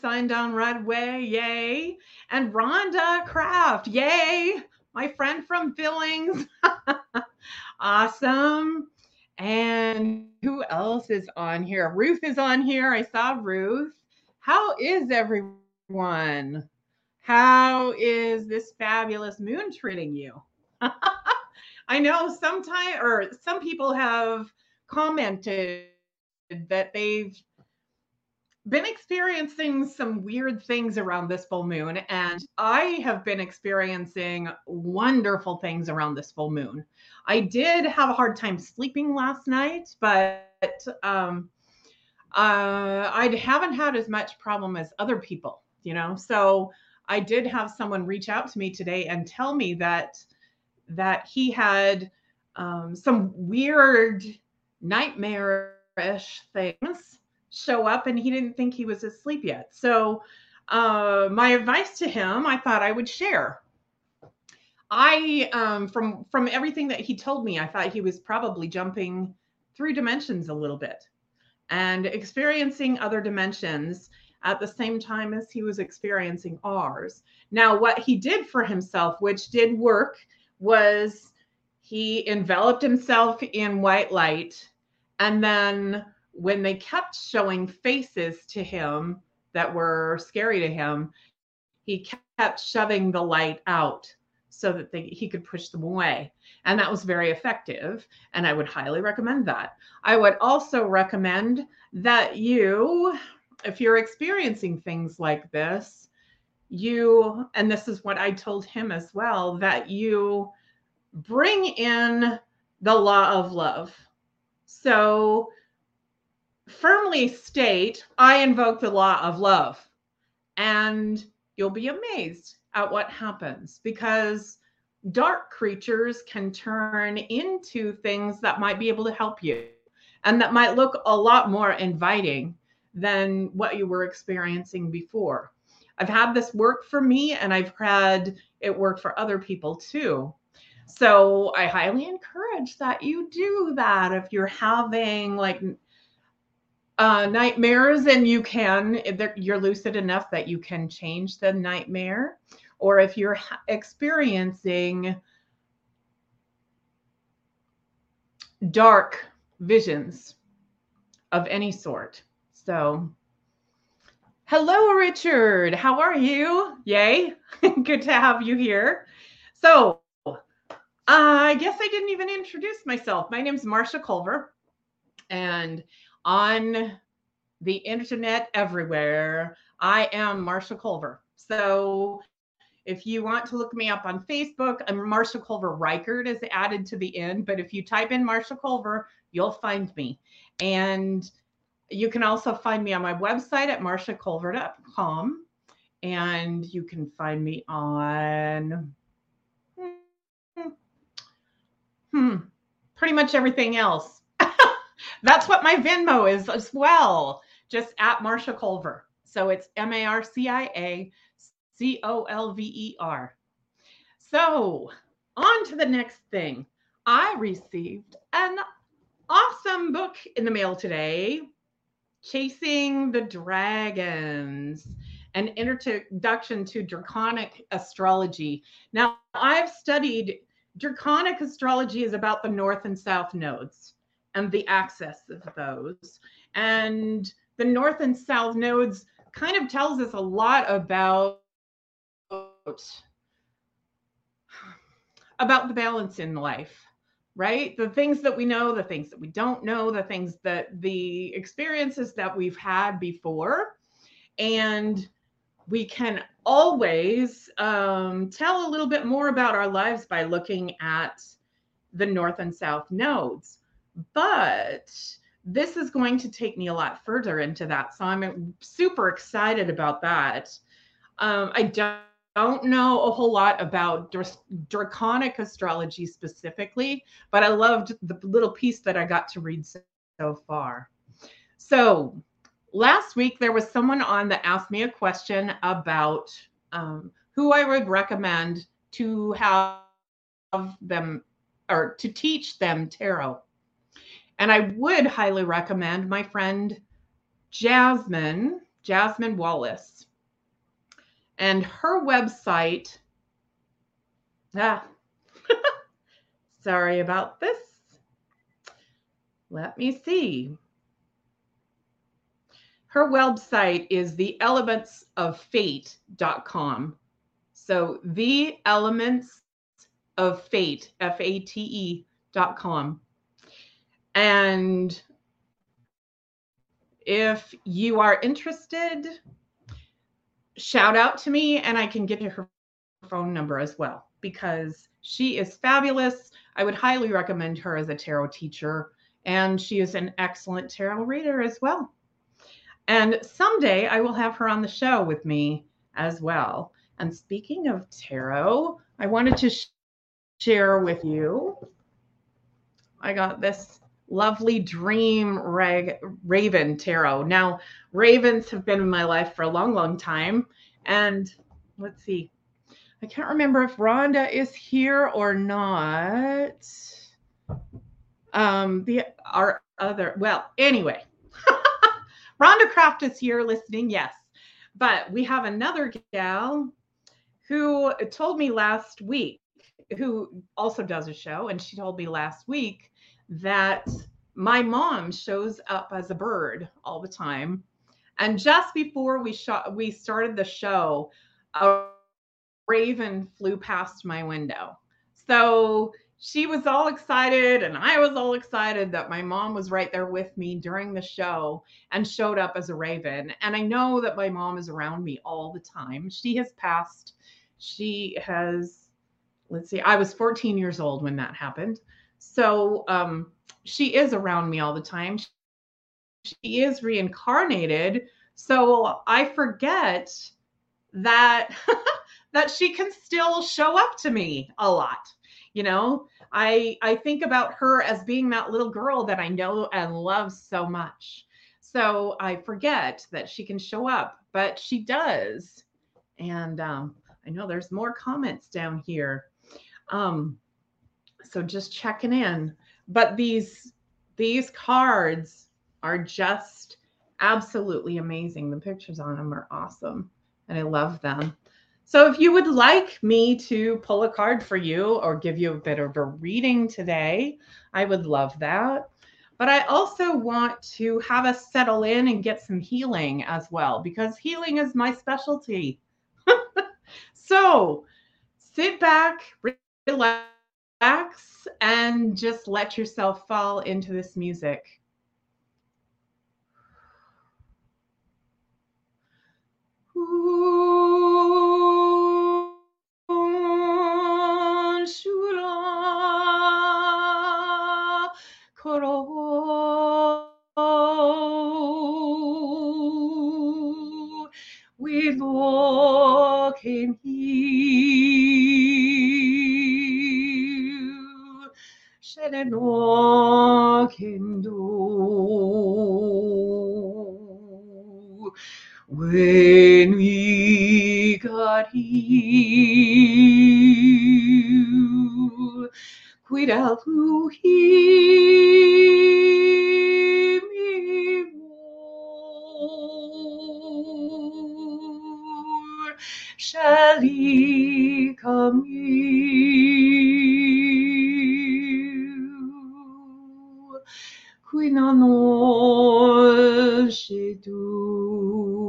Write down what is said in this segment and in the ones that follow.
Signed on right away. Yay. And Rhonda Kraft. Yay. My friend from Billings. awesome. And who else is on here? Ruth is on here. I saw Ruth. How is everyone? How is this fabulous moon treating you? I know sometimes or some people have commented that they've been experiencing some weird things around this full moon and I have been experiencing wonderful things around this full moon. I did have a hard time sleeping last night, but um uh I haven't had as much problem as other people, you know. So I did have someone reach out to me today and tell me that that he had um, some weird nightmarish things show up and he didn't think he was asleep yet. So uh, my advice to him, I thought I would share. I um, from from everything that he told me, I thought he was probably jumping through dimensions a little bit and experiencing other dimensions at the same time as he was experiencing ours. Now, what he did for himself, which did work, was he enveloped himself in white light. And then when they kept showing faces to him that were scary to him, he kept shoving the light out so that they, he could push them away. And that was very effective. And I would highly recommend that. I would also recommend that you if you're experiencing things like this, you, and this is what I told him as well, that you bring in the law of love. So firmly state, I invoke the law of love. And you'll be amazed at what happens because dark creatures can turn into things that might be able to help you and that might look a lot more inviting than what you were experiencing before. I've had this work for me and I've had it work for other people too. So I highly encourage that you do that if you're having like uh, nightmares and you can, you're lucid enough that you can change the nightmare, or if you're experiencing dark visions of any sort so, hello, Richard. How are you? Yay. Good to have you here. So, uh, I guess I didn't even introduce myself. My name is Marcia Colver, and on the internet everywhere, I am Marcia Colver. So, if you want to look me up on Facebook, I'm Marcia Colver Reichert is added to the end. But if you type in Marcia Colver, you'll find me. And you can also find me on my website at marciacolver.com. And you can find me on hmm, hmm pretty much everything else. That's what my Venmo is as well, just at Marcia Colver. So it's M A R C I A C O L V E R. So, on to the next thing. I received an awesome book in the mail today Chasing the Dragons, an introduction to draconic astrology. Now, I've studied draconic astrology is about the north and south nodes and the access of those. And the north and south nodes kind of tells us a lot about about the balance in life right? The things that we know, the things that we don't know, the things that the experiences that we've had before. And we can always um, tell a little bit more about our lives by looking at the north and south nodes. But this is going to take me a lot further into that. So I'm super excited about that. Um, I don't don't know a whole lot about dr- draconic astrology specifically, but I loved the little piece that I got to read so, so far. So, last week there was someone on that asked me a question about um, who I would recommend to have them or to teach them tarot. And I would highly recommend my friend Jasmine, Jasmine Wallace. And her website, ah, sorry about this. Let me see. Her website is the elements of fate.com. So the elements of fate, F A T E dot com. And if you are interested, shout out to me and I can give you her phone number as well because she is fabulous. I would highly recommend her as a tarot teacher, and she is an excellent tarot reader as well. And someday I will have her on the show with me as well. And speaking of tarot, I wanted to sh- share with you. I got this lovely dream rag, raven tarot. Now, ravens have been in my life for a long, long time. And let's see, I can't remember if Rhonda is here or not. Um, the our other well, anyway, Rhonda Craft is here listening, yes. But we have another gal who told me last week, who also does a show, and she told me last week that my mom shows up as a bird all the time. And just before we shot, we started the show, a raven flew past my window. So she was all excited, and I was all excited that my mom was right there with me during the show and showed up as a raven. And I know that my mom is around me all the time. She has passed, she has, let's see, I was 14 years old when that happened. So um, she is around me all the time. She is reincarnated. So I forget that that she can still show up to me a lot you know i i think about her as being that little girl that i know and love so much so i forget that she can show up but she does and um, i know there's more comments down here um, so just checking in but these these cards are just absolutely amazing the pictures on them are awesome and i love them so if you would like me to pull a card for you or give you a bit of a reading today, I would love that. But I also want to have us settle in and get some healing as well, because healing is my specialty. so sit back, relax, and just let yourself fall into this music. can do when we got healed quid shall he come qui qui non nos chez tout.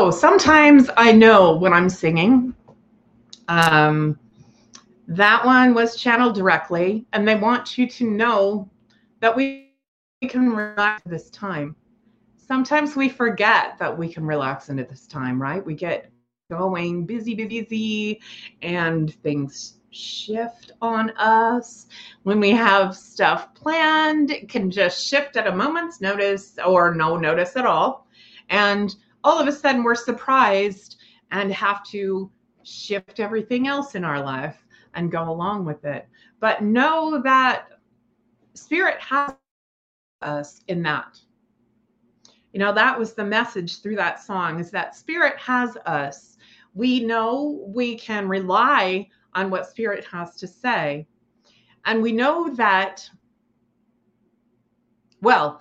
So sometimes I know when I'm singing. Um, that one was channeled directly, and they want you to know that we can relax this time. Sometimes we forget that we can relax into this time, right? We get going busy, busy, busy, and things shift on us. When we have stuff planned, it can just shift at a moment's notice or no notice at all. And all of a sudden, we're surprised and have to shift everything else in our life and go along with it. But know that Spirit has us in that. You know, that was the message through that song is that Spirit has us. We know we can rely on what Spirit has to say. And we know that, well,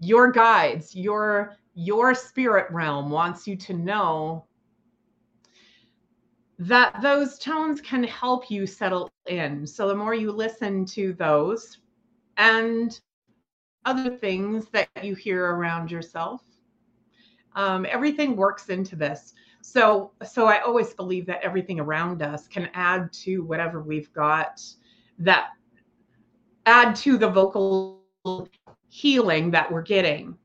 your guides, your your spirit realm wants you to know that those tones can help you settle in. So the more you listen to those and other things that you hear around yourself, um, everything works into this. So, so I always believe that everything around us can add to whatever we've got that add to the vocal healing that we're getting.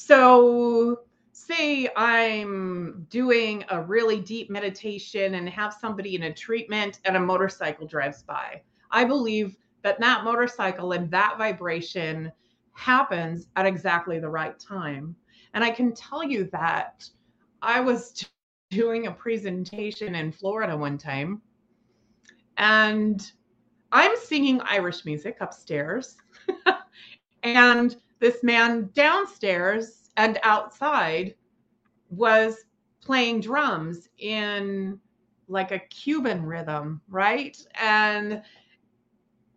So, say I'm doing a really deep meditation and have somebody in a treatment and a motorcycle drives by. I believe that that motorcycle and that vibration happens at exactly the right time. And I can tell you that I was doing a presentation in Florida one time and I'm singing Irish music upstairs. and this man downstairs and outside was playing drums in like a Cuban rhythm, right? And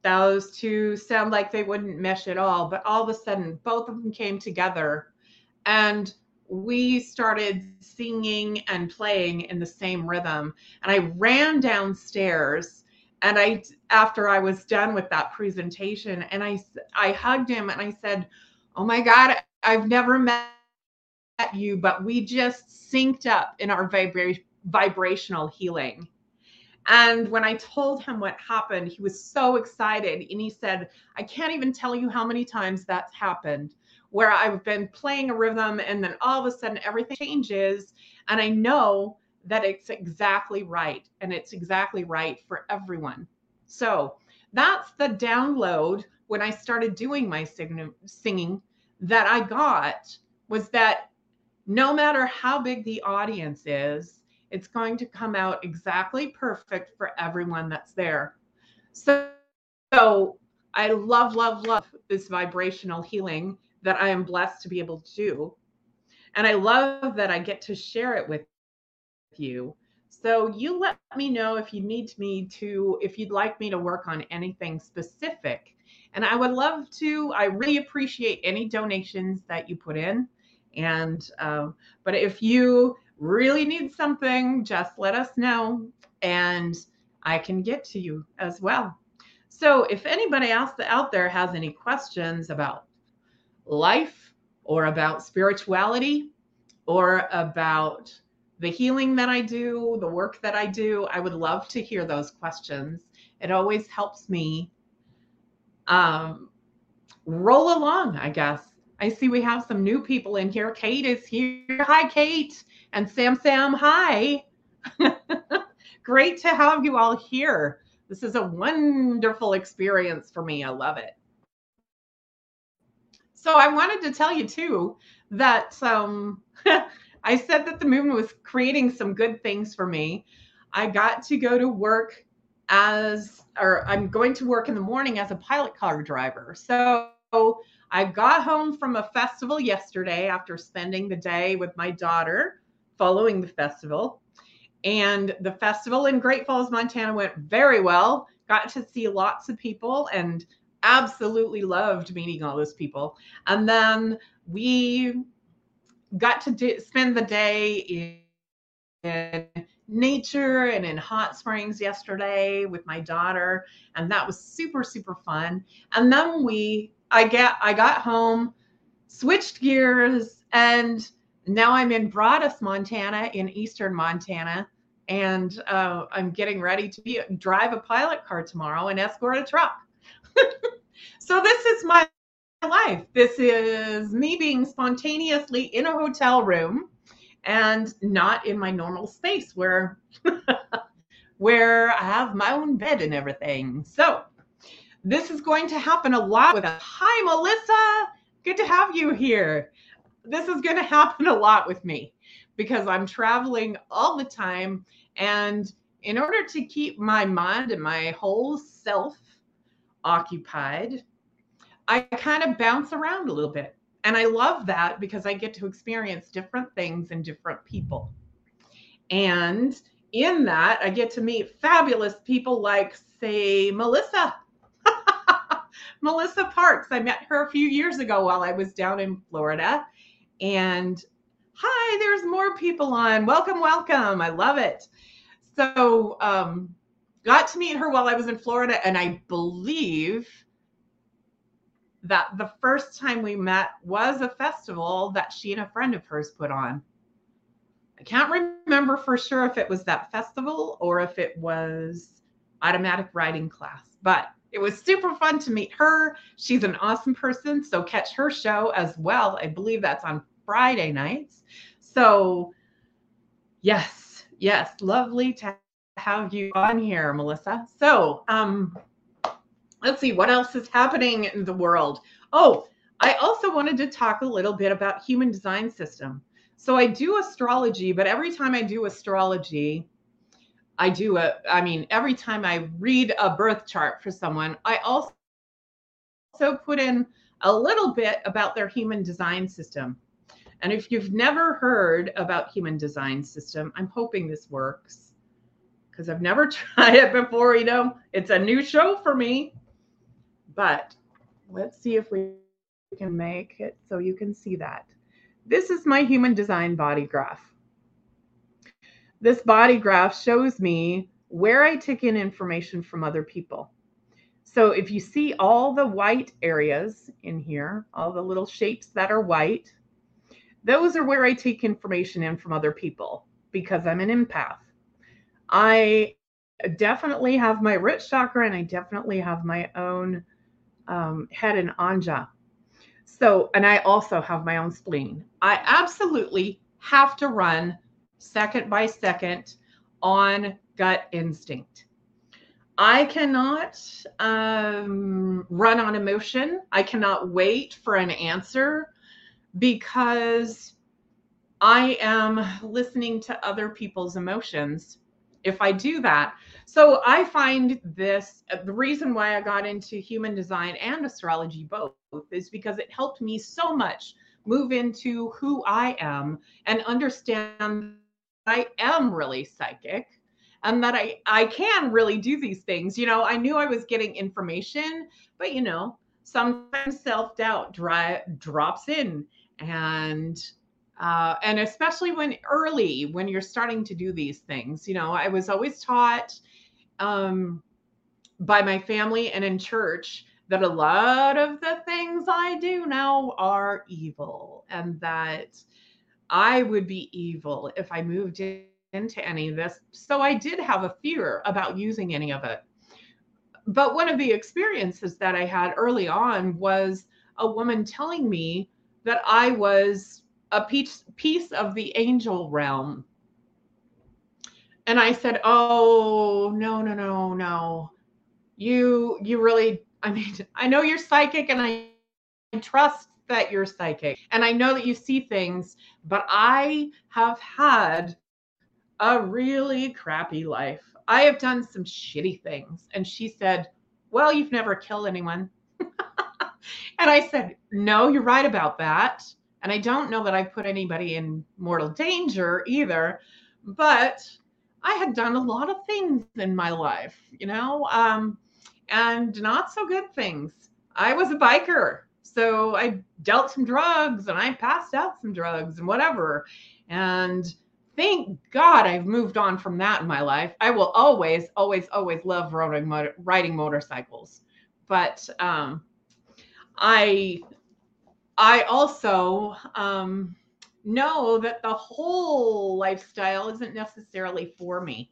those two sound like they wouldn't mesh at all, but all of a sudden both of them came together and we started singing and playing in the same rhythm. And I ran downstairs and I after I was done with that presentation and I I hugged him and I said, "Oh my god, I've never met you, but we just synced up in our vibra- vibrational healing. And when I told him what happened, he was so excited. And he said, I can't even tell you how many times that's happened where I've been playing a rhythm and then all of a sudden everything changes. And I know that it's exactly right. And it's exactly right for everyone. So that's the download when I started doing my singing that I got was that no matter how big the audience is, it's going to come out exactly perfect for everyone that's there. So, so I love, love, love this vibrational healing that I am blessed to be able to do. And I love that I get to share it with you. So you let me know if you need me to, if you'd like me to work on anything specific. And I would love to, I really appreciate any donations that you put in. And, um, but if you really need something, just let us know and I can get to you as well. So if anybody else out there has any questions about life or about spirituality or about the healing that I do, the work that I do, I would love to hear those questions. It always helps me um, roll along, I guess. I see we have some new people in here. Kate is here. Hi, Kate. And Sam Sam, hi. Great to have you all here. This is a wonderful experience for me. I love it. So I wanted to tell you too that um, I said that the movement was creating some good things for me. I got to go to work as, or I'm going to work in the morning as a pilot car driver. So I got home from a festival yesterday after spending the day with my daughter following the festival. And the festival in Great Falls, Montana went very well. Got to see lots of people and absolutely loved meeting all those people. And then we got to do, spend the day in, nature and in hot springs yesterday with my daughter and that was super super fun and then we I get I got home, switched gears, and now I'm in Broadus, Montana, in eastern Montana, and uh, I'm getting ready to be drive a pilot car tomorrow and escort a truck. so this is my life. This is me being spontaneously in a hotel room and not in my normal space where where I have my own bed and everything. So, this is going to happen a lot with us. Hi Melissa, good to have you here. This is going to happen a lot with me because I'm traveling all the time and in order to keep my mind and my whole self occupied, I kind of bounce around a little bit. And I love that because I get to experience different things and different people. And in that, I get to meet fabulous people like, say, Melissa. Melissa Parks. I met her a few years ago while I was down in Florida. And hi, there's more people on. Welcome, welcome. I love it. So, um, got to meet her while I was in Florida, and I believe that the first time we met was a festival that she and a friend of hers put on. I can't remember for sure if it was that festival or if it was automatic writing class, but it was super fun to meet her. She's an awesome person. So catch her show as well. I believe that's on Friday nights. So, yes, yes, lovely to have you on here, Melissa. So, um, let's see what else is happening in the world. Oh, I also wanted to talk a little bit about human design system. So I do astrology, but every time I do astrology, I do a I mean every time I read a birth chart for someone, I also put in a little bit about their human design system. And if you've never heard about human design system, I'm hoping this works because I've never tried it before, you know. It's a new show for me. But let's see if we can make it so you can see that. This is my human design body graph. This body graph shows me where I take in information from other people. So if you see all the white areas in here, all the little shapes that are white, those are where I take information in from other people because I'm an empath. I definitely have my root chakra and I definitely have my own um, head and ajna. So, and I also have my own spleen. I absolutely have to run second by second on gut instinct. I cannot um, run on emotion. I cannot wait for an answer because I am listening to other people's emotions if I do that. So I find this uh, the reason why I got into human design and astrology both is because it helped me so much move into who I am and understand I am really psychic and that I I can really do these things. You know, I knew I was getting information, but you know, sometimes self-doubt dry, drops in and uh, and especially when early when you're starting to do these things you know i was always taught um, by my family and in church that a lot of the things i do now are evil and that i would be evil if i moved in, into any of this. So i did have a fear about using any of it. But one of the experiences that i had early on was a woman telling me that i was a piece piece of the angel realm. And I said, "Oh, no, no, no, no. You you really I mean, I know you're psychic and I trust that you're psychic. And I know that you see things, but I have had a really crappy life. I have done some shitty things." And she said, "Well, you've never killed anyone." and I said, "No, you're right about that." And I don't know that I put anybody in mortal danger either, but I had done a lot of things in my life, you know, um, and not so good things. I was a biker, so I dealt some drugs and I passed out some drugs and whatever. And thank God I've moved on from that in my life. I will always, always, always love riding, motor, riding motorcycles. But um, I I also um, know that the whole lifestyle isn't necessarily for me.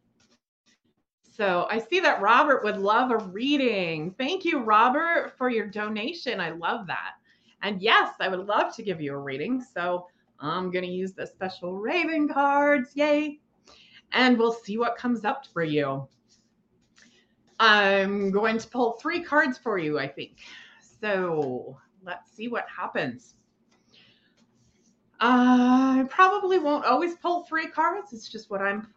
So I see that Robert would love a reading. Thank you, Robert, for your donation. I love that. And yes, I would love to give you a reading. So I'm going to use the special Raven cards. Yay. And we'll see what comes up for you. I'm going to pull three cards for you, I think. So let's see what happens. I probably won't always pull three cards. It's just what I'm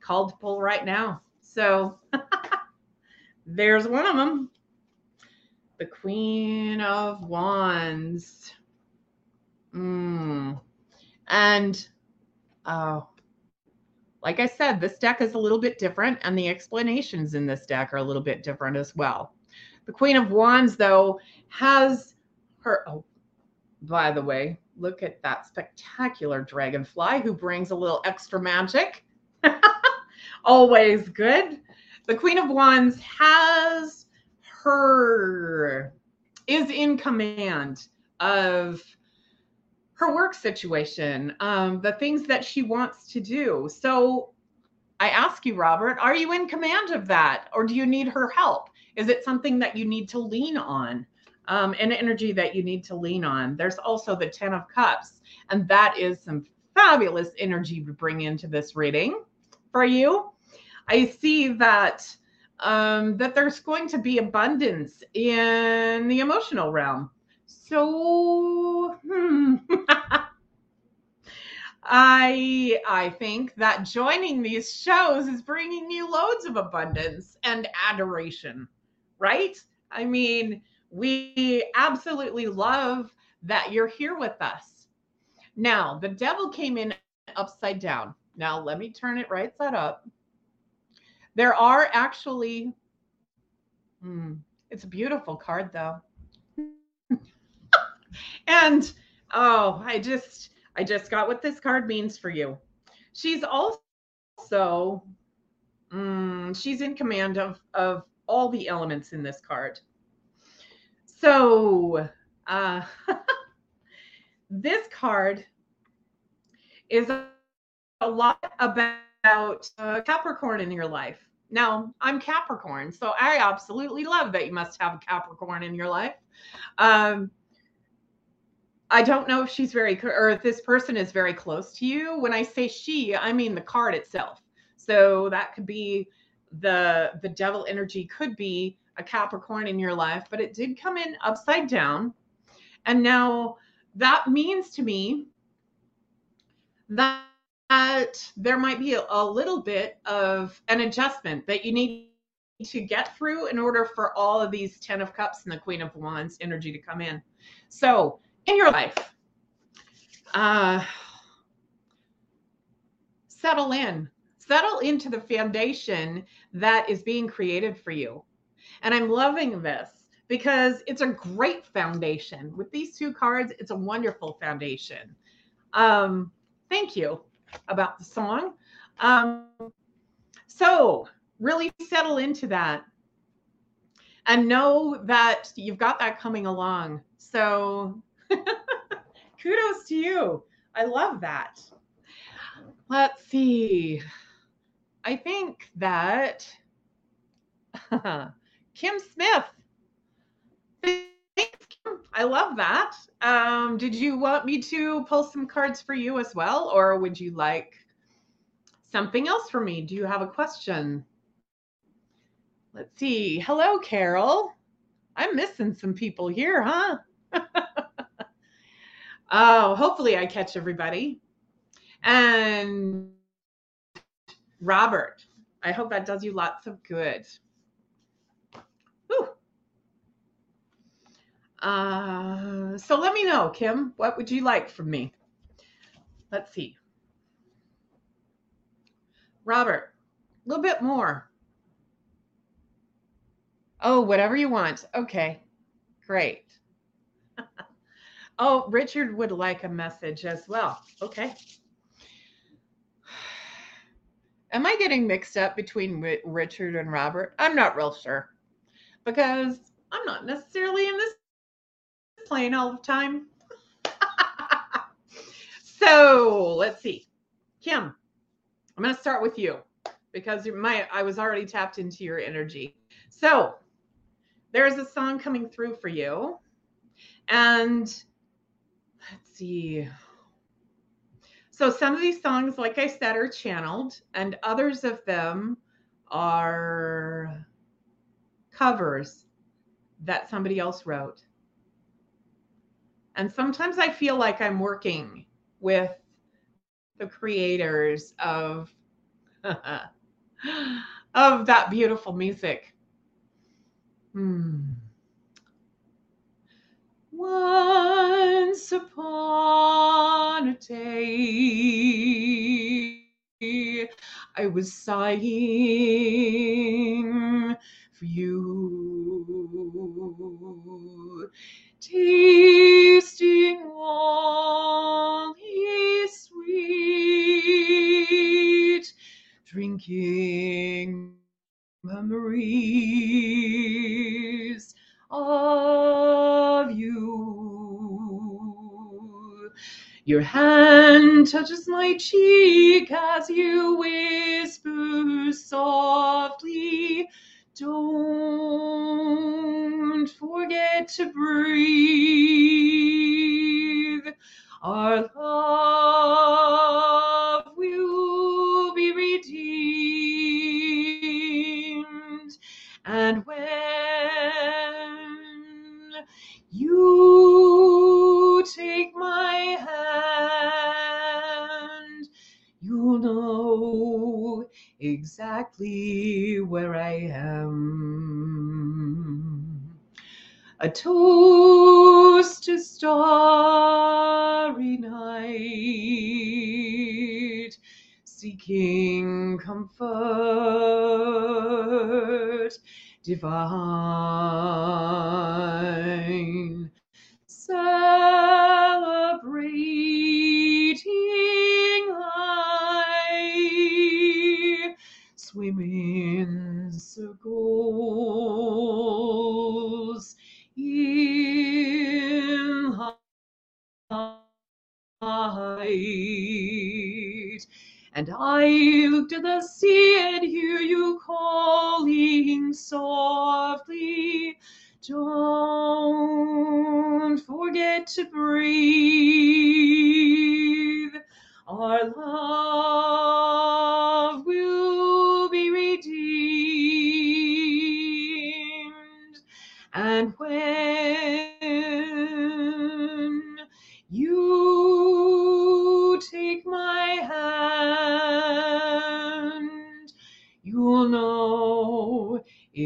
called to pull right now. So there's one of them. The Queen of Wands. Mm. And oh, like I said, this deck is a little bit different, and the explanations in this deck are a little bit different as well. The Queen of Wands, though, has her. Oh, by the way, look at that spectacular dragonfly who brings a little extra magic. Always good. The Queen of Wands has her, is in command of her work situation, um, the things that she wants to do. So I ask you, Robert, are you in command of that or do you need her help? Is it something that you need to lean on? Um, an energy that you need to lean on. There's also the 10 of cups, and that is some fabulous energy to bring into this reading for you. I see that um, that there's going to be abundance in the emotional realm. So, hmm. I I think that joining these shows is bringing you loads of abundance and adoration, right? I mean, we absolutely love that you're here with us. Now, the devil came in upside down. Now, let me turn it right side up. There are actually, hmm, it's a beautiful card though. and oh, I just, I just got what this card means for you. She's also, mm, she's in command of of all the elements in this card. So, uh, this card is a lot about uh, Capricorn in your life. Now, I'm Capricorn, so I absolutely love that you must have a Capricorn in your life. Um, I don't know if she's very, or if this person is very close to you. When I say she, I mean the card itself. So that could be the the devil energy could be a Capricorn in your life, but it did come in upside down. And now that means to me that there might be a, a little bit of an adjustment that you need to get through in order for all of these 10 of cups and the queen of wands energy to come in so in your life uh settle in settle into the foundation that is being created for you and i'm loving this because it's a great foundation with these two cards it's a wonderful foundation um thank you about the song. Um, so really settle into that and know that you've got that coming along. So kudos to you. I love that. Let's see. I think that Kim Smith. Thanks, Kim. I love that. Um, did you want me to pull some cards for you as well, or would you like something else for me? Do you have a question? Let's see. Hello, Carol. I'm missing some people here, huh? oh, hopefully I catch everybody. And Robert, I hope that does you lots of good. Uh, so let me know, Kim, what would you like from me? Let's see. Robert, a little bit more. Oh, whatever you want. Okay, great. oh, Richard would like a message as well. Okay. Am I getting mixed up between Richard and Robert? I'm not real sure because I'm not necessarily in this plane all the time. so let's see. Kim, I'm going to start with you because my I was already tapped into your energy. So there's a song coming through for you. And let's see. So some of these songs, like I said, are channeled, and others of them are covers that somebody else wrote. And sometimes I feel like I'm working with the creators of of that beautiful music. Hmm. Once upon a day, I was sighing for you, tasting is sweet, drinking memories of you. Your hand touches my cheek as you whisper softly. Don't forget to breathe. Our love exactly where I am. A toast to starry night, seeking comfort divine, celebrating And I looked at the sea and hear you calling softly. Don't forget to breathe. Our love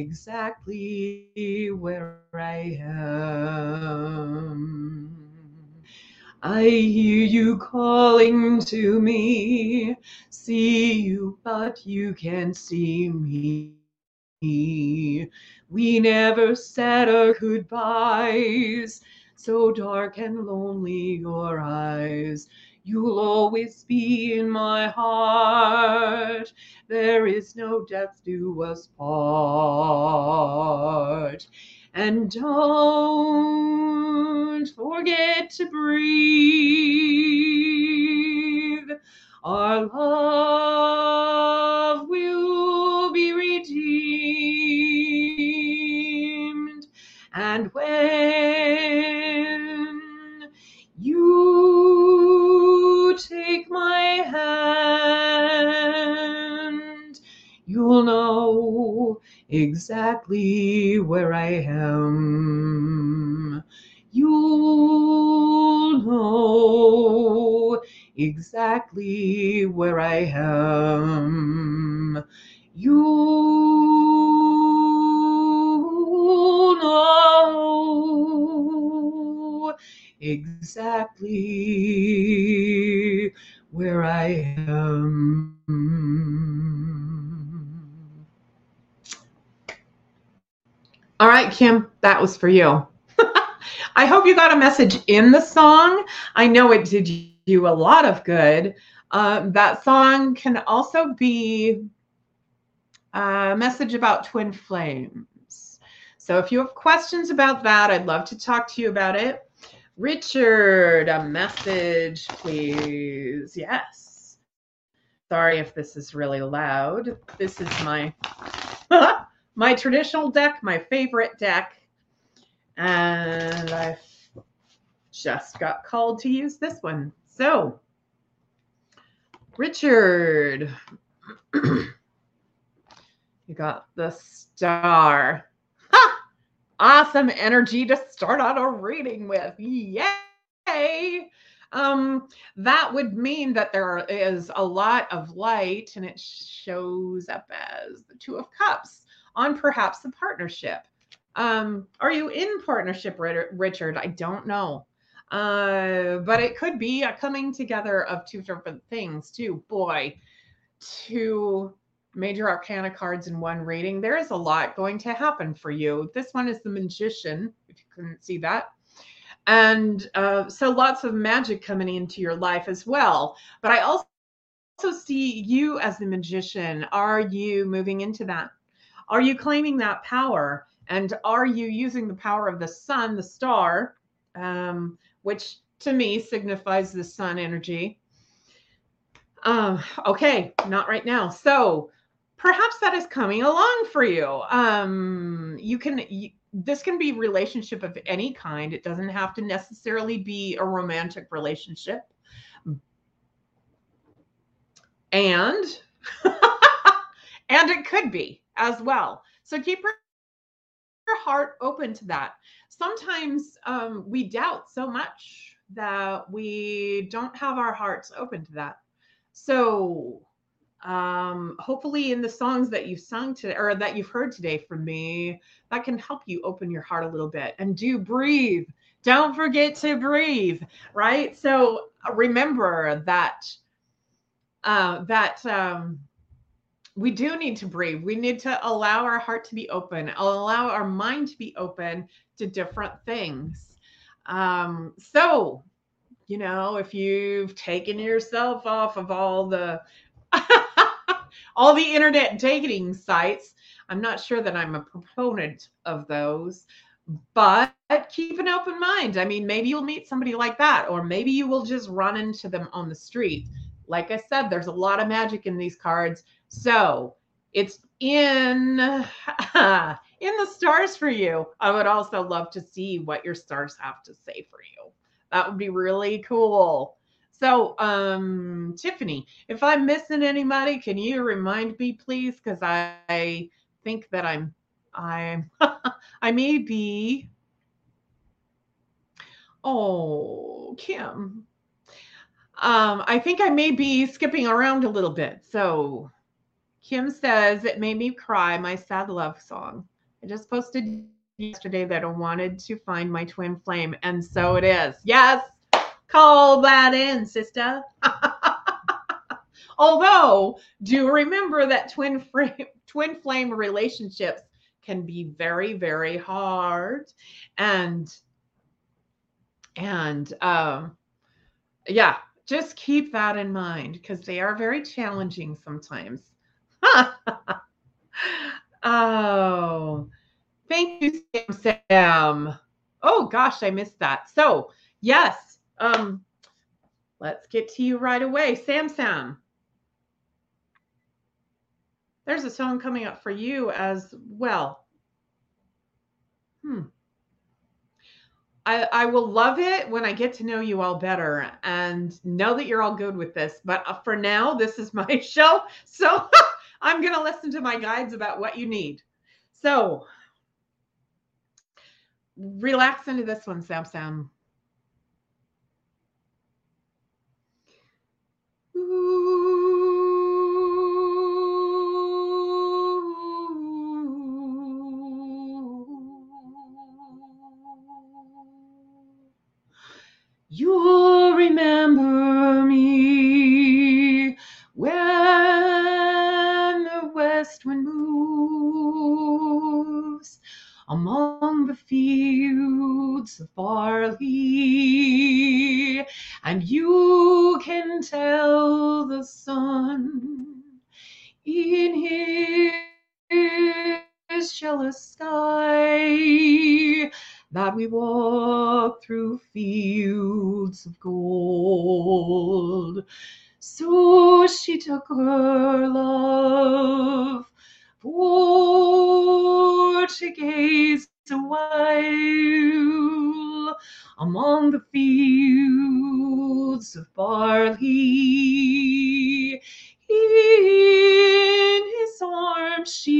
exactly where I am. I hear you calling to me, see you, but you can't see me. We never said our goodbyes, so dark and lonely your eyes. You'll always be in my heart. There is no death do us part. And don't forget to breathe. Our love exactly where I am. You'll know exactly where I am. You'll know exactly where I am. All right, Kim, that was for you. I hope you got a message in the song. I know it did you a lot of good. Um, that song can also be a message about twin flames. So if you have questions about that, I'd love to talk to you about it. Richard, a message, please. Yes. Sorry if this is really loud. This is my my traditional deck, my favorite deck. And I've just got called to use this one. So, Richard, you got the star. Ha! Awesome energy to start out a reading with. Yay! Um, that would mean that there is a lot of light and it shows up as the Two of Cups on perhaps a partnership. Um, are you in partnership, Richard? I don't know. Uh, but it could be a coming together of two different things, too. Boy, two major arcana cards in one reading. There is a lot going to happen for you. This one is the magician, if you couldn't see that. And uh, so lots of magic coming into your life as well. But I also see you as the magician. Are you moving into that? Are you claiming that power? And are you using the power of the sun, the star, um, which to me signifies the sun energy? Um, okay, not right now. So perhaps that is coming along for you. Um, you can, you, this can be relationship of any kind. It doesn't have to necessarily be a romantic relationship. And, and it could be as well. So keep your heart open to that. Sometimes um, we doubt so much that we don't have our hearts open to that. So um, hopefully in the songs that you've sung today or that you've heard today from me, that can help you open your heart a little bit and do breathe. Don't forget to breathe, right? So remember that uh, that um, we do need to breathe. We need to allow our heart to be open, allow our mind to be open to different things. Um, so, you know, if you've taken yourself off of all the all the internet dating sites, I'm not sure that I'm a proponent of those, but keep an open mind. I mean, maybe you'll meet somebody like that, or maybe you will just run into them on the street. Like I said, there's a lot of magic in these cards so it's in in the stars for you. I would also love to see what your stars have to say for you. That would be really cool. So, um, Tiffany, if I'm missing anybody, can you remind me, please? Because I, think that I'm, I'm, I may be. Oh, Kim. Um, I think I may be skipping around a little bit. So, Kim says it made me cry, my sad love song. I just posted yesterday that I wanted to find my twin flame, and so it is. Yes, call that in, sister. Although, do remember that twin flame, twin flame relationships can be very, very hard, and and um, yeah, just keep that in mind because they are very challenging sometimes. oh, thank you, Sam. Sam. Oh gosh, I missed that. So yes, um, let's get to you right away, Sam. Sam. There's a song coming up for you as well. Hmm. I, I will love it when I get to know you all better and know that you're all good with this. But uh, for now, this is my show. So I'm going to listen to my guides about what you need. So relax into this one, Sam Sam. You'll remember me when the west wind moves among the fields of barley, and you can tell the sun in his jealous sky that we walk through fields of gold. So she took her love for to gaze a while among the fields of barley. In his arms she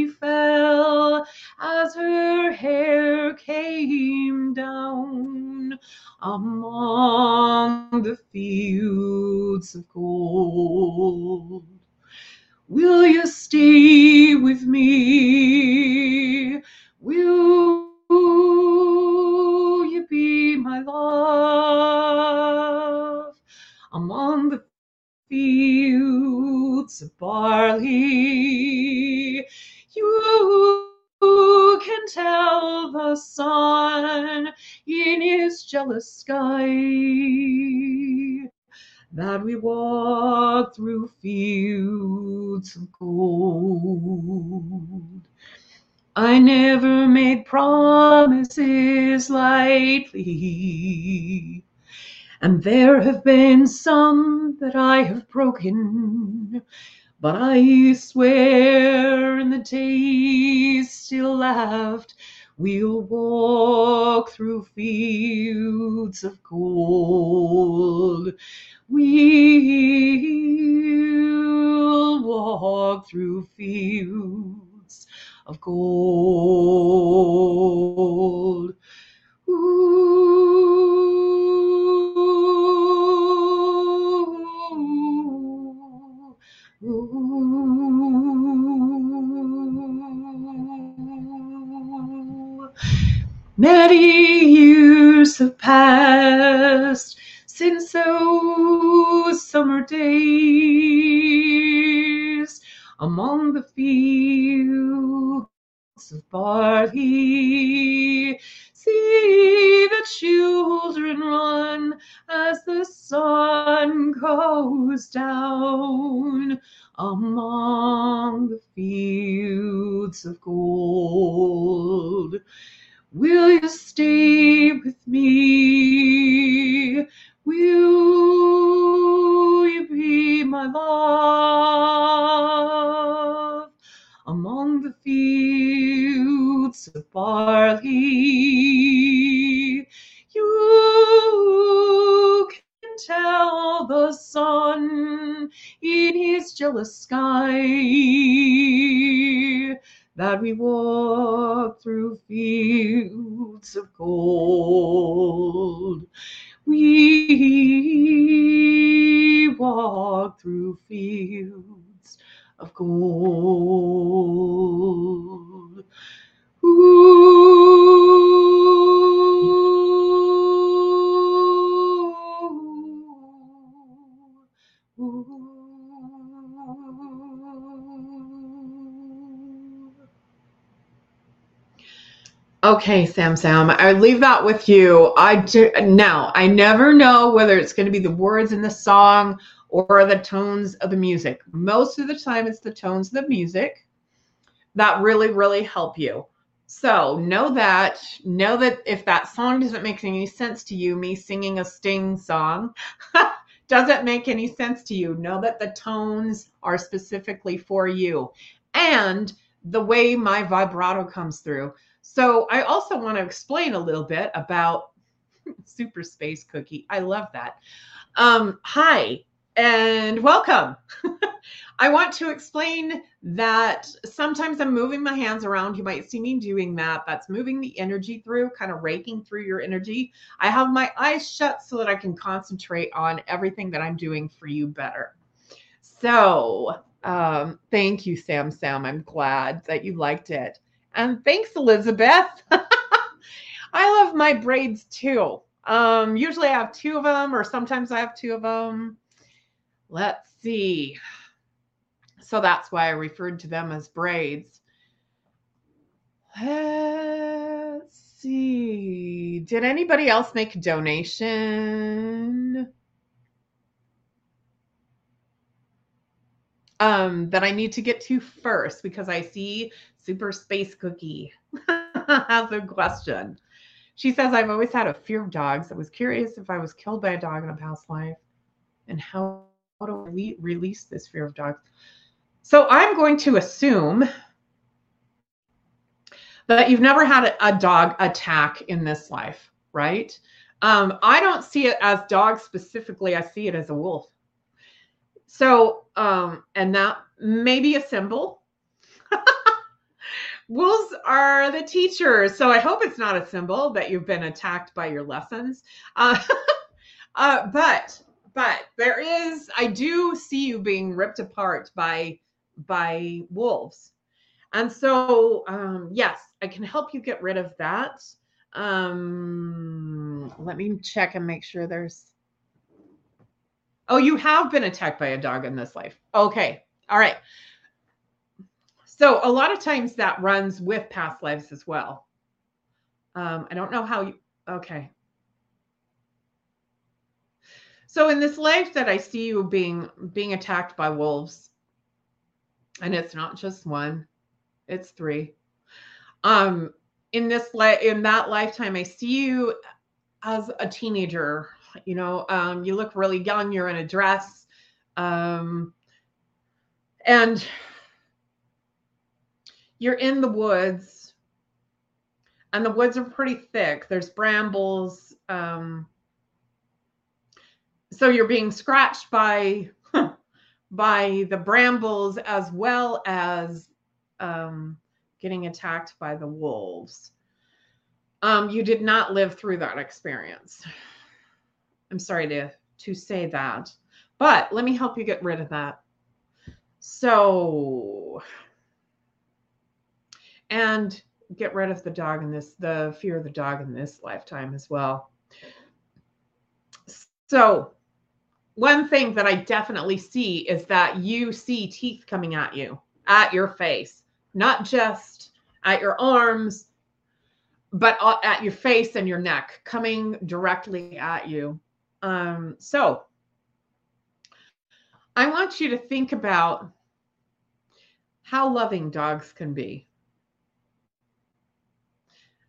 among the fields of gold. Will you stay with me? Will you be my love among the fields of barley? You tell the sun in his jealous sky that we walk through fields of gold. I never made promises lightly, and there have been some that I have broken. But I swear in the days still left, we'll walk through fields of gold. We'll walk through fields of gold. Years have passed since those summer days among the fields of barley. See the children run as the sun goes down among the fields of gold. Will you stay with me? Will you be my love among the fields of barley? You can tell the sun in his jealous sky that we walk through fields of gold. We walk through fields of gold. Ooh, Okay, Sam Sam, I leave that with you. I do now. I never know whether it's going to be the words in the song or the tones of the music. Most of the time, it's the tones of the music that really, really help you. So know that. Know that if that song doesn't make any sense to you, me singing a Sting song doesn't make any sense to you. Know that the tones are specifically for you and the way my vibrato comes through. So I also want to explain a little bit about Super Space Cookie. I love that. Um, hi and welcome. I want to explain that sometimes I'm moving my hands around. You might see me doing that. That's moving the energy through, kind of raking through your energy. I have my eyes shut so that I can concentrate on everything that I'm doing for you better. So, um, thank you, Sam Sam. I'm glad that you liked it. And thanks, Elizabeth. I love my braids too. Um, usually I have two of them, or sometimes I have two of them. Let's see. So that's why I referred to them as braids. Let's see. Did anybody else make a donation? Um, that I need to get to first because I see Super Space Cookie has a question. She says, I've always had a fear of dogs. I was curious if I was killed by a dog in a past life and how, how do I re- release this fear of dogs? So I'm going to assume that you've never had a, a dog attack in this life, right? Um, I don't see it as dogs specifically. I see it as a wolf. So, um, and that may be a symbol. Wolves are the teachers. So I hope it's not a symbol that you've been attacked by your lessons. Uh, uh, but, but there is, I do see you being ripped apart by, by wolves. And so, um, yes, I can help you get rid of that. Um, let me check and make sure there's. Oh, you have been attacked by a dog in this life. Okay. All right. So a lot of times that runs with past lives as well. Um, I don't know how you. Okay. So in this life that I see you being being attacked by wolves, and it's not just one, it's three. Um, in this life, in that lifetime, I see you as a teenager. You know, um, you look really young. You're in a dress, um, and you're in the woods, and the woods are pretty thick. There's brambles. Um, so you're being scratched by by the brambles as well as um, getting attacked by the wolves. Um, you did not live through that experience. I'm sorry to to say that, but let me help you get rid of that. So, and get rid of the dog in this, the fear of the dog in this lifetime as well. So, one thing that I definitely see is that you see teeth coming at you, at your face not just at your arms, but at your face and your neck, coming directly at you. Um, so I want you to think about how loving dogs can be.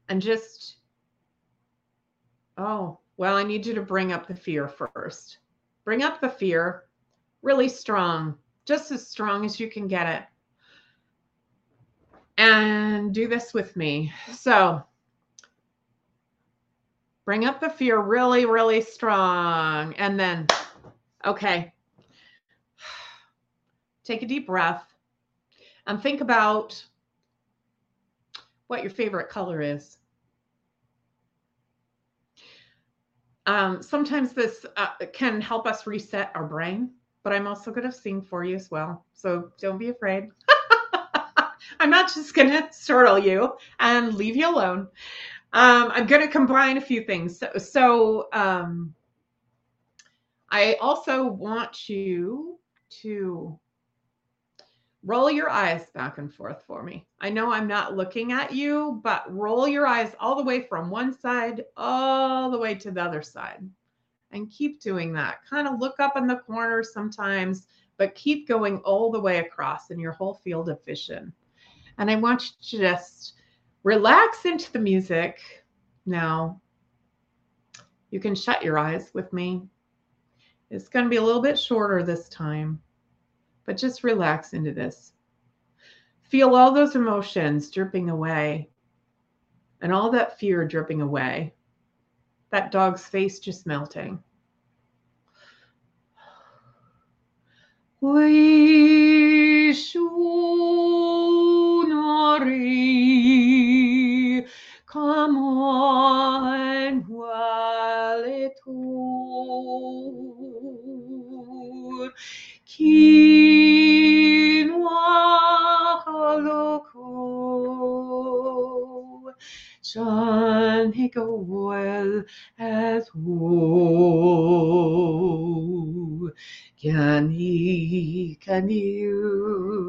And just, oh, well, I need you to bring up the fear first. Bring up the fear really strong, just as strong as you can get it and do this with me. So bring up the fear really, really strong. And then, okay, take a deep breath and think about what your favorite color is. Um, sometimes this uh, can help us reset our brain, but I'm also going to sing for you as well. So don't be afraid. I'm not just going to startle you and leave you alone. Um, I'm going to combine a few things. So, so um, I also want you to roll your eyes back and forth for me. I know I'm not looking at you, but roll your eyes all the way from one side all the way to the other side. And keep doing that. Kind of look up in the corner sometimes, but keep going all the way across in your whole field of vision. And I want you to just relax into the music now. You can shut your eyes with me. It's going to be a little bit shorter this time, but just relax into this. Feel all those emotions dripping away and all that fear dripping away. That dog's face just melting. Come on, vale tur, John well as who can he, can you?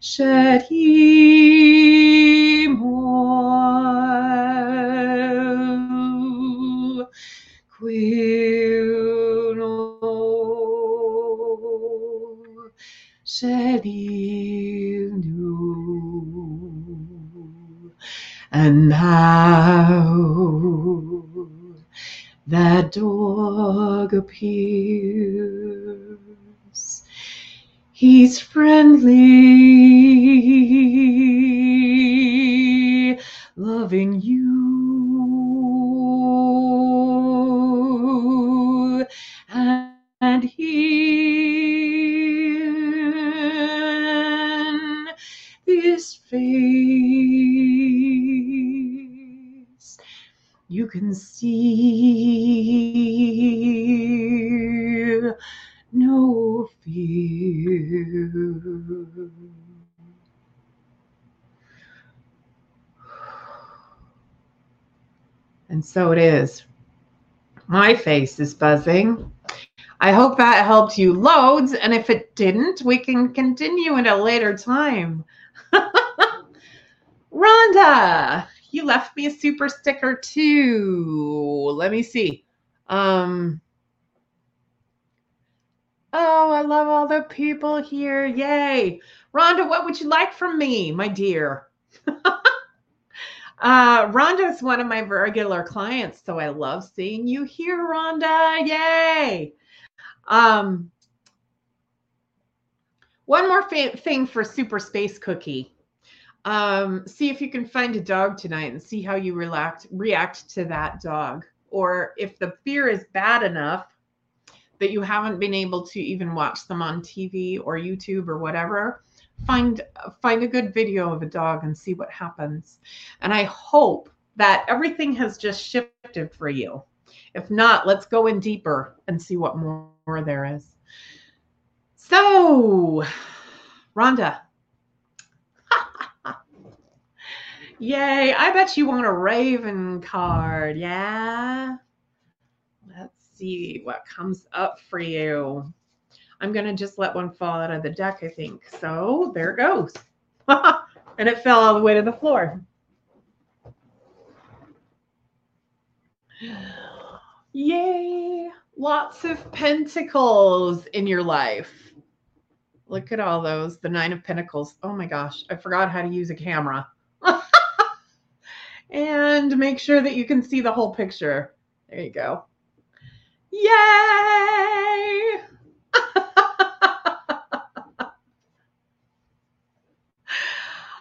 Shedimo Quino Shedinu And now that dog appears He's friendly, loving you. Can see no fear. And so it is. My face is buzzing. I hope that helped you loads. And if it didn't, we can continue at a later time. Rhonda, you left me a super sticker too. Let me see. Um, oh, I love all the people here. Yay. Rhonda, what would you like from me, my dear? Uh, Rhonda is one of my regular clients, so I love seeing you here, Rhonda. Yay! Um, one more fa- thing for Super Space Cookie. Um, see if you can find a dog tonight and see how you react react to that dog, or if the fear is bad enough that you haven't been able to even watch them on TV or YouTube or whatever find find a good video of a dog and see what happens. And i hope that everything has just shifted for you. If not let's go in deeper and see what more, more there is. So rhonda yay i bet you want a raven card yeah let's see what comes up for you I'm going to just let one fall out of the deck, I think. So there it goes. and it fell all the way to the floor. Yay! Lots of pentacles in your life. Look at all those. The Nine of Pentacles. Oh my gosh, I forgot how to use a camera. And make sure that you can see the whole picture. There you go. Yay!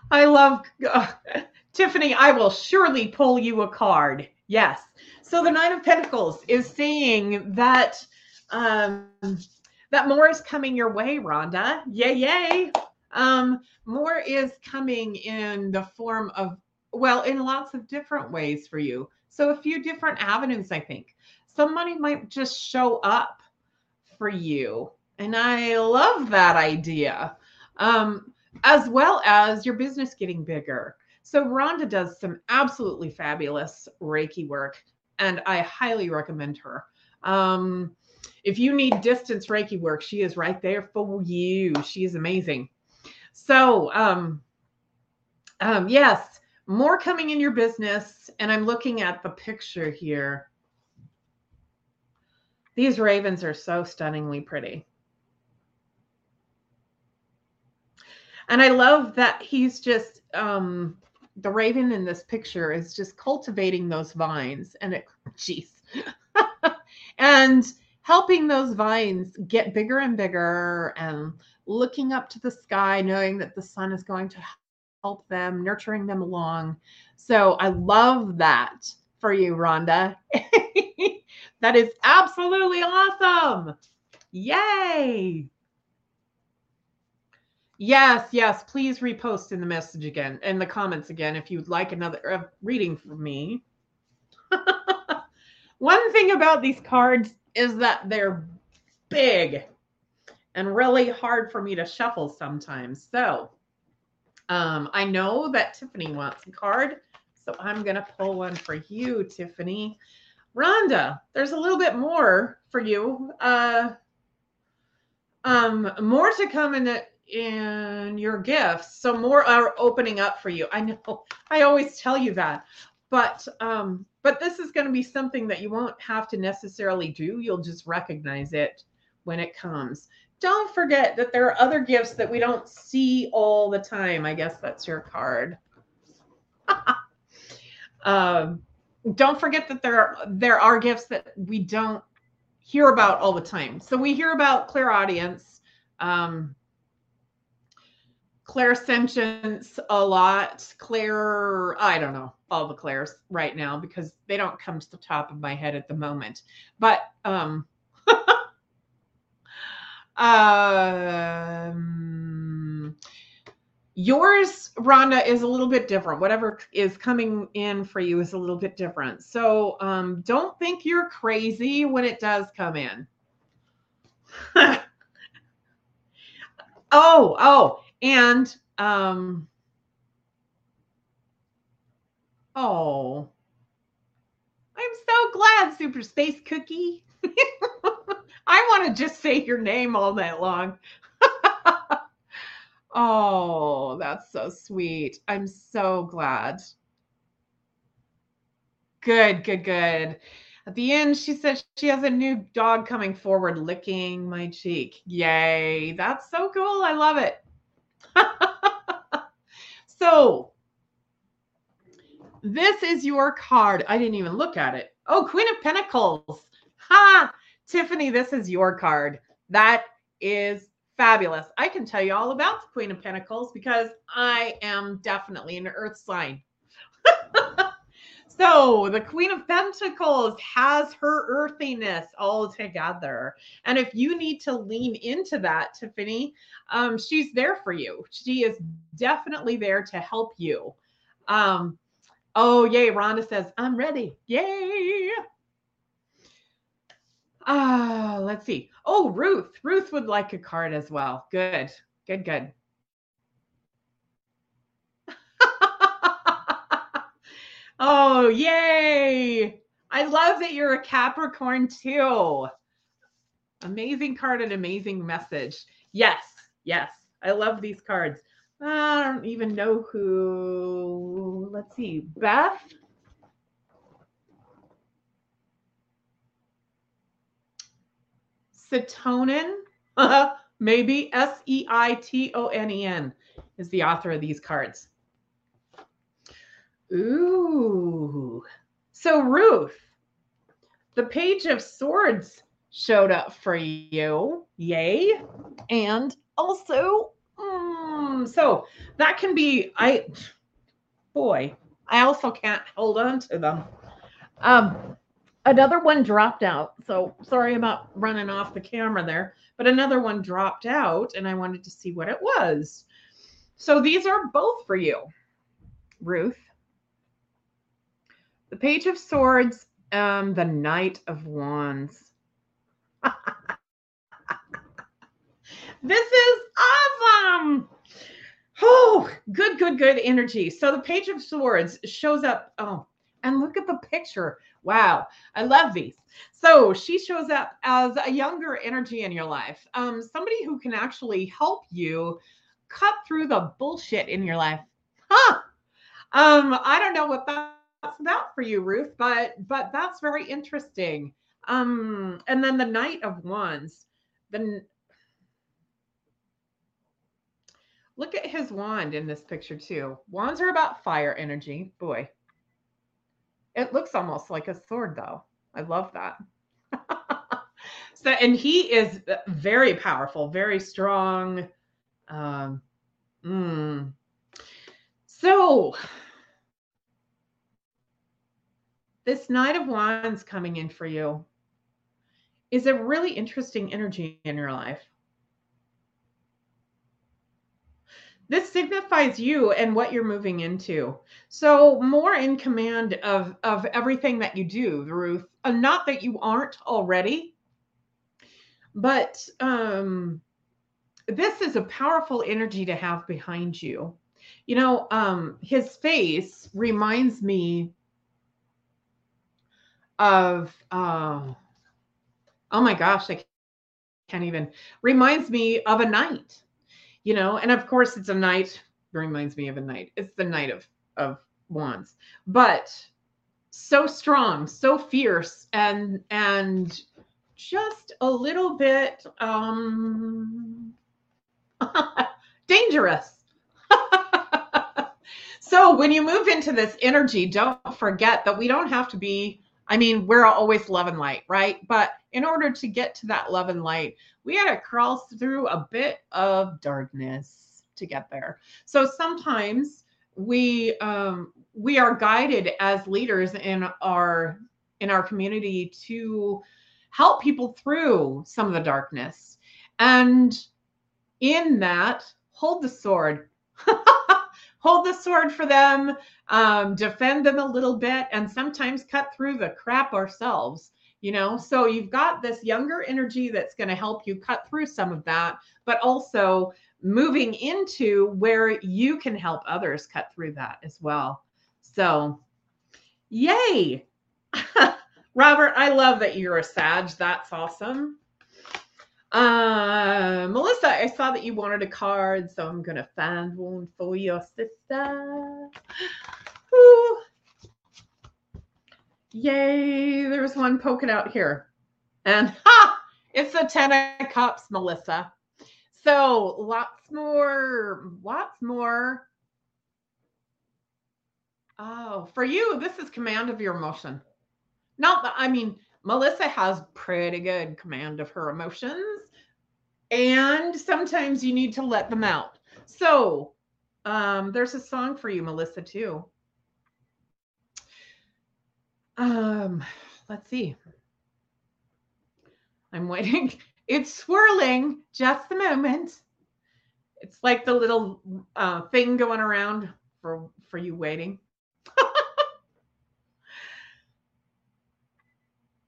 I love uh, Tiffany. I will surely pull you a card. Yes. So the Nine of Pentacles is saying that um, that more is coming your way, Rhonda. Yay, yay. Um, more is coming in the form of, well, in lots of different ways for you. So a few different avenues, I think. Some money might just show up for you. And I love that idea. Um, as well as your business getting bigger. So Rhonda does some absolutely fabulous Reiki work, and I highly recommend her. Um, if you need distance Reiki work, she is right there for you. She is amazing. So, um, um, yes, more coming in your business. And I'm looking at the picture here. These ravens are so stunningly pretty. And I love that he's just um the raven in this picture is just cultivating those vines and it jeez. and helping those vines get bigger and bigger and looking up to the sky knowing that the sun is going to help them, nurturing them along. So I love that for you, Rhonda. that is absolutely awesome. Yay. Yes, yes. Please repost in the message again, in the comments again, if you'd like another reading from me. One thing about these cards is that they're big and really hard for me to shuffle sometimes. So um, I know that Tiffany wants a card, so I'm going to pull one for you, Tiffany. Rhonda, there's a little bit more for you. Uh, um, more to come in the in your gifts so more are opening up for you i know i always tell you that but um but this is going to be something that you won't have to necessarily do you'll just recognize it when it comes don't forget that there are other gifts that we don't see all the time i guess that's your card um don't forget that there are there are gifts that we don't hear about all the time so we hear about clairaudience um clairsentience a lot. Claire, I don't know all the clairs right now because they don't come to the top of my head at the moment. But um, um yours, Rhonda, is a little bit different. Whatever is coming in for you is a little bit different. So um, don't think you're crazy when it does come in. oh, oh, and um, oh, I'm so glad, Super Space Cookie. I want to just say your name all night long. oh, that's so sweet. I'm so glad. Good, good, good. At the end, she said she has a new dog coming forward licking my cheek. Yay. That's so cool. I love it. so, this is your card. I didn't even look at it. Oh, Queen of Pentacles. Ha! Tiffany, this is your card. That is fabulous. I can tell you all about the Queen of Pentacles because I am definitely an earth sign. So the Queen of Pentacles has her earthiness all together. And if you need to lean into that, Tiffany, um, she's there for you. She is definitely there to help you. Um, oh, yay. Rhonda says, I'm ready. Yay. Uh, let's see. Oh, Ruth. Ruth would like a card as well. Good. Good, good. Oh, yay! I love that you're a Capricorn too. Amazing card and amazing message. Yes, yes. I love these cards. I don't even know who. Let's see. Beth. Seitonen, maybe S E I T O N E N is the author of these cards. Ooh. So, Ruth, the Page of Swords showed up for you. Yay. And also, mm, so that can be, I, boy, I also can't hold on to them. Um, another one dropped out. So sorry about running off the camera there, but another one dropped out and I wanted to see what it was. So these are both for you, Ruth the Page of Swords, um, the Knight of Wands. this is awesome. Oh, good, good, good energy. So the Page of Swords shows up. Oh, and look at the picture. Wow, I love these. So she shows up as a younger energy in your life, um, somebody who can actually help you cut through the bullshit in your life. Huh? Um, I don't know what that's about for you, Ruth, but but that's very interesting. Um, and then the Knight of Wands. The look at his wand in this picture too. Wands are about fire energy. Boy, it looks almost like a sword, though. I love that. so, and he is very powerful, very strong. Um, mm. So, this Knight of Wands coming in for you is a really interesting energy in your life. This signifies you and what you're moving into. So more in command of of everything that you do, Ruth. Uh, not that you aren't already, but um, this is a powerful energy to have behind you. You know, um, his face reminds me of uh, oh my gosh, I can't even reminds me of a knight, you know, and of course it's a knight reminds me of a knight. It's the knight of of wands, but so strong, so fierce, and and just a little bit um dangerous. so when you move into this energy, don't forget that we don't have to be I mean, we're always love and light, right? But in order to get to that love and light, we had to crawl through a bit of darkness to get there. So sometimes we um, we are guided as leaders in our in our community to help people through some of the darkness, and in that, hold the sword. hold the sword for them, um, defend them a little bit, and sometimes cut through the crap ourselves. You know, so you've got this younger energy that's going to help you cut through some of that, but also moving into where you can help others cut through that as well. So, yay. Robert, I love that you're a Sag. That's awesome. Uh, Melissa, I saw that you wanted a card, so I'm gonna find one for your sister. Ooh. Yay, there's one poking out here. And ha! It's a Ten of Cups, Melissa. So lots more, lots more. Oh, for you, this is command of your emotion. Not that, I mean, Melissa has pretty good command of her emotions, and sometimes you need to let them out. So, um, there's a song for you, Melissa, too. Um, let's see. I'm waiting. It's swirling just a moment. It's like the little uh, thing going around for for you waiting.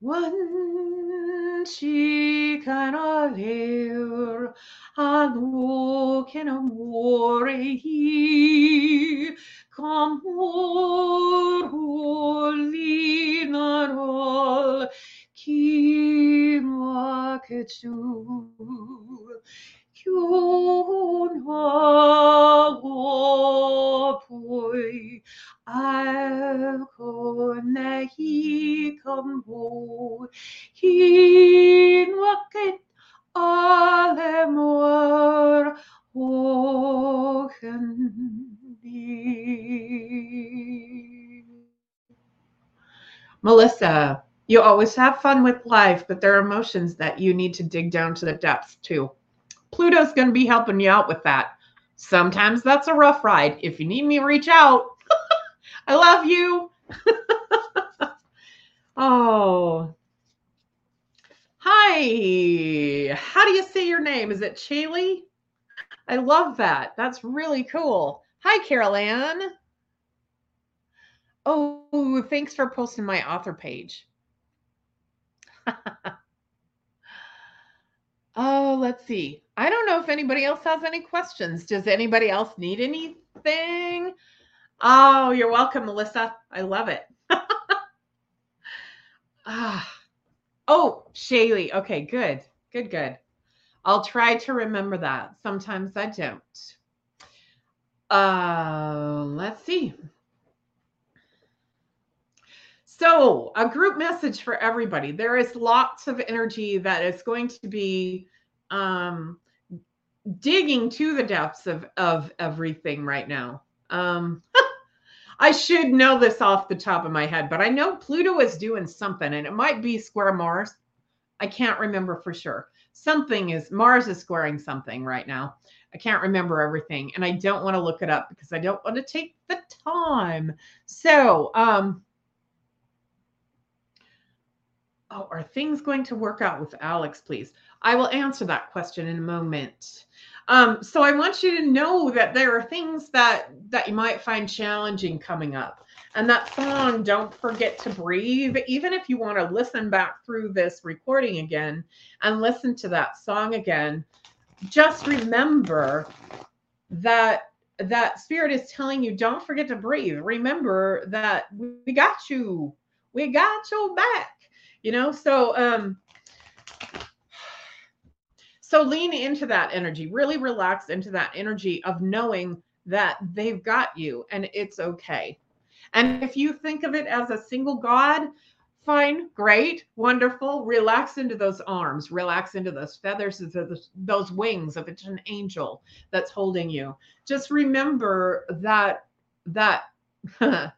One cheek and a layer, and walk in amore ki makechu, kyun ha Melissa, you always have fun with life, but there are emotions that you need to dig down to the depths too. Pluto's going to be helping you out with that. Sometimes that's a rough ride. If you need me, reach out. I love you. oh. Hi. How do you say your name? Is it Chaley? I love that. That's really cool. Hi, Carol Ann. Oh, thanks for posting my author page. oh, let's see. I don't know if anybody else has any questions. Does anybody else need anything? Oh, you're welcome, Melissa. I love it. ah. Oh, Shaylee. Okay, good. Good, good. I'll try to remember that. Sometimes I don't. Uh, let's see. So, a group message for everybody. There is lots of energy that is going to be um, digging to the depths of, of everything right now. Um, I should know this off the top of my head, but I know Pluto is doing something and it might be square Mars. I can't remember for sure. Something is Mars is squaring something right now. I can't remember everything and I don't want to look it up because I don't want to take the time. So, um Oh, are things going to work out with Alex, please? I will answer that question in a moment. Um, so I want you to know that there are things that that you might find challenging coming up. And that song, Don't Forget to Breathe, even if you want to listen back through this recording again and listen to that song again, just remember that that spirit is telling you don't forget to breathe. Remember that we got you. We got your back. You know, so um so lean into that energy, really relax into that energy of knowing that they've got you and it's okay. And if you think of it as a single God, fine, great, wonderful. Relax into those arms, relax into those feathers, those wings if it's an angel that's holding you. Just remember that, that,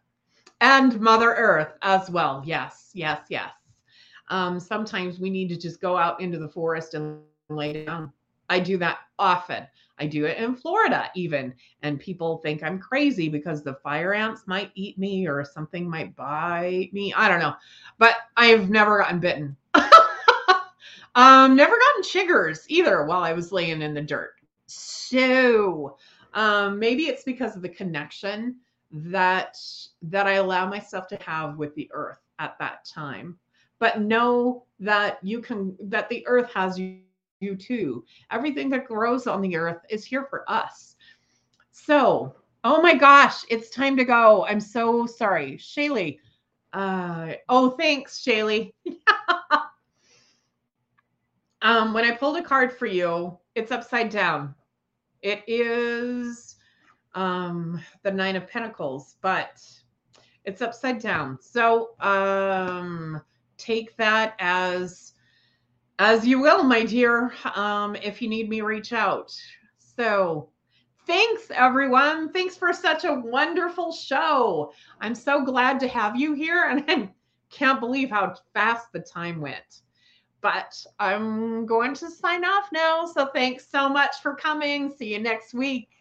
and Mother Earth as well. Yes, yes, yes. Um, sometimes we need to just go out into the forest and lay down. I do that often. I do it in Florida even. And people think I'm crazy because the fire ants might eat me or something might bite me. I don't know. But I've never gotten bitten. um, never gotten chiggers either while I was laying in the dirt. So Um, maybe it's because of the connection that that I allow myself to have with the earth at that time. But know that you can that the earth has you, you too. Everything that grows on the earth is here for us. So, oh my gosh, it's time to go. I'm so sorry. Shaylee. Uh, oh, thanks, Shaylee. um, when I pulled a card for you, it's upside down. It is um, the Nine of Pentacles, but it's upside down. So um, take that as as you will, my dear. Um, if you need me, reach out. So thanks, everyone. Thanks for such a wonderful show. I'm so glad to have you here, and I can't believe how fast the time went. But I'm going to sign off now. So thanks so much for coming. See you next week.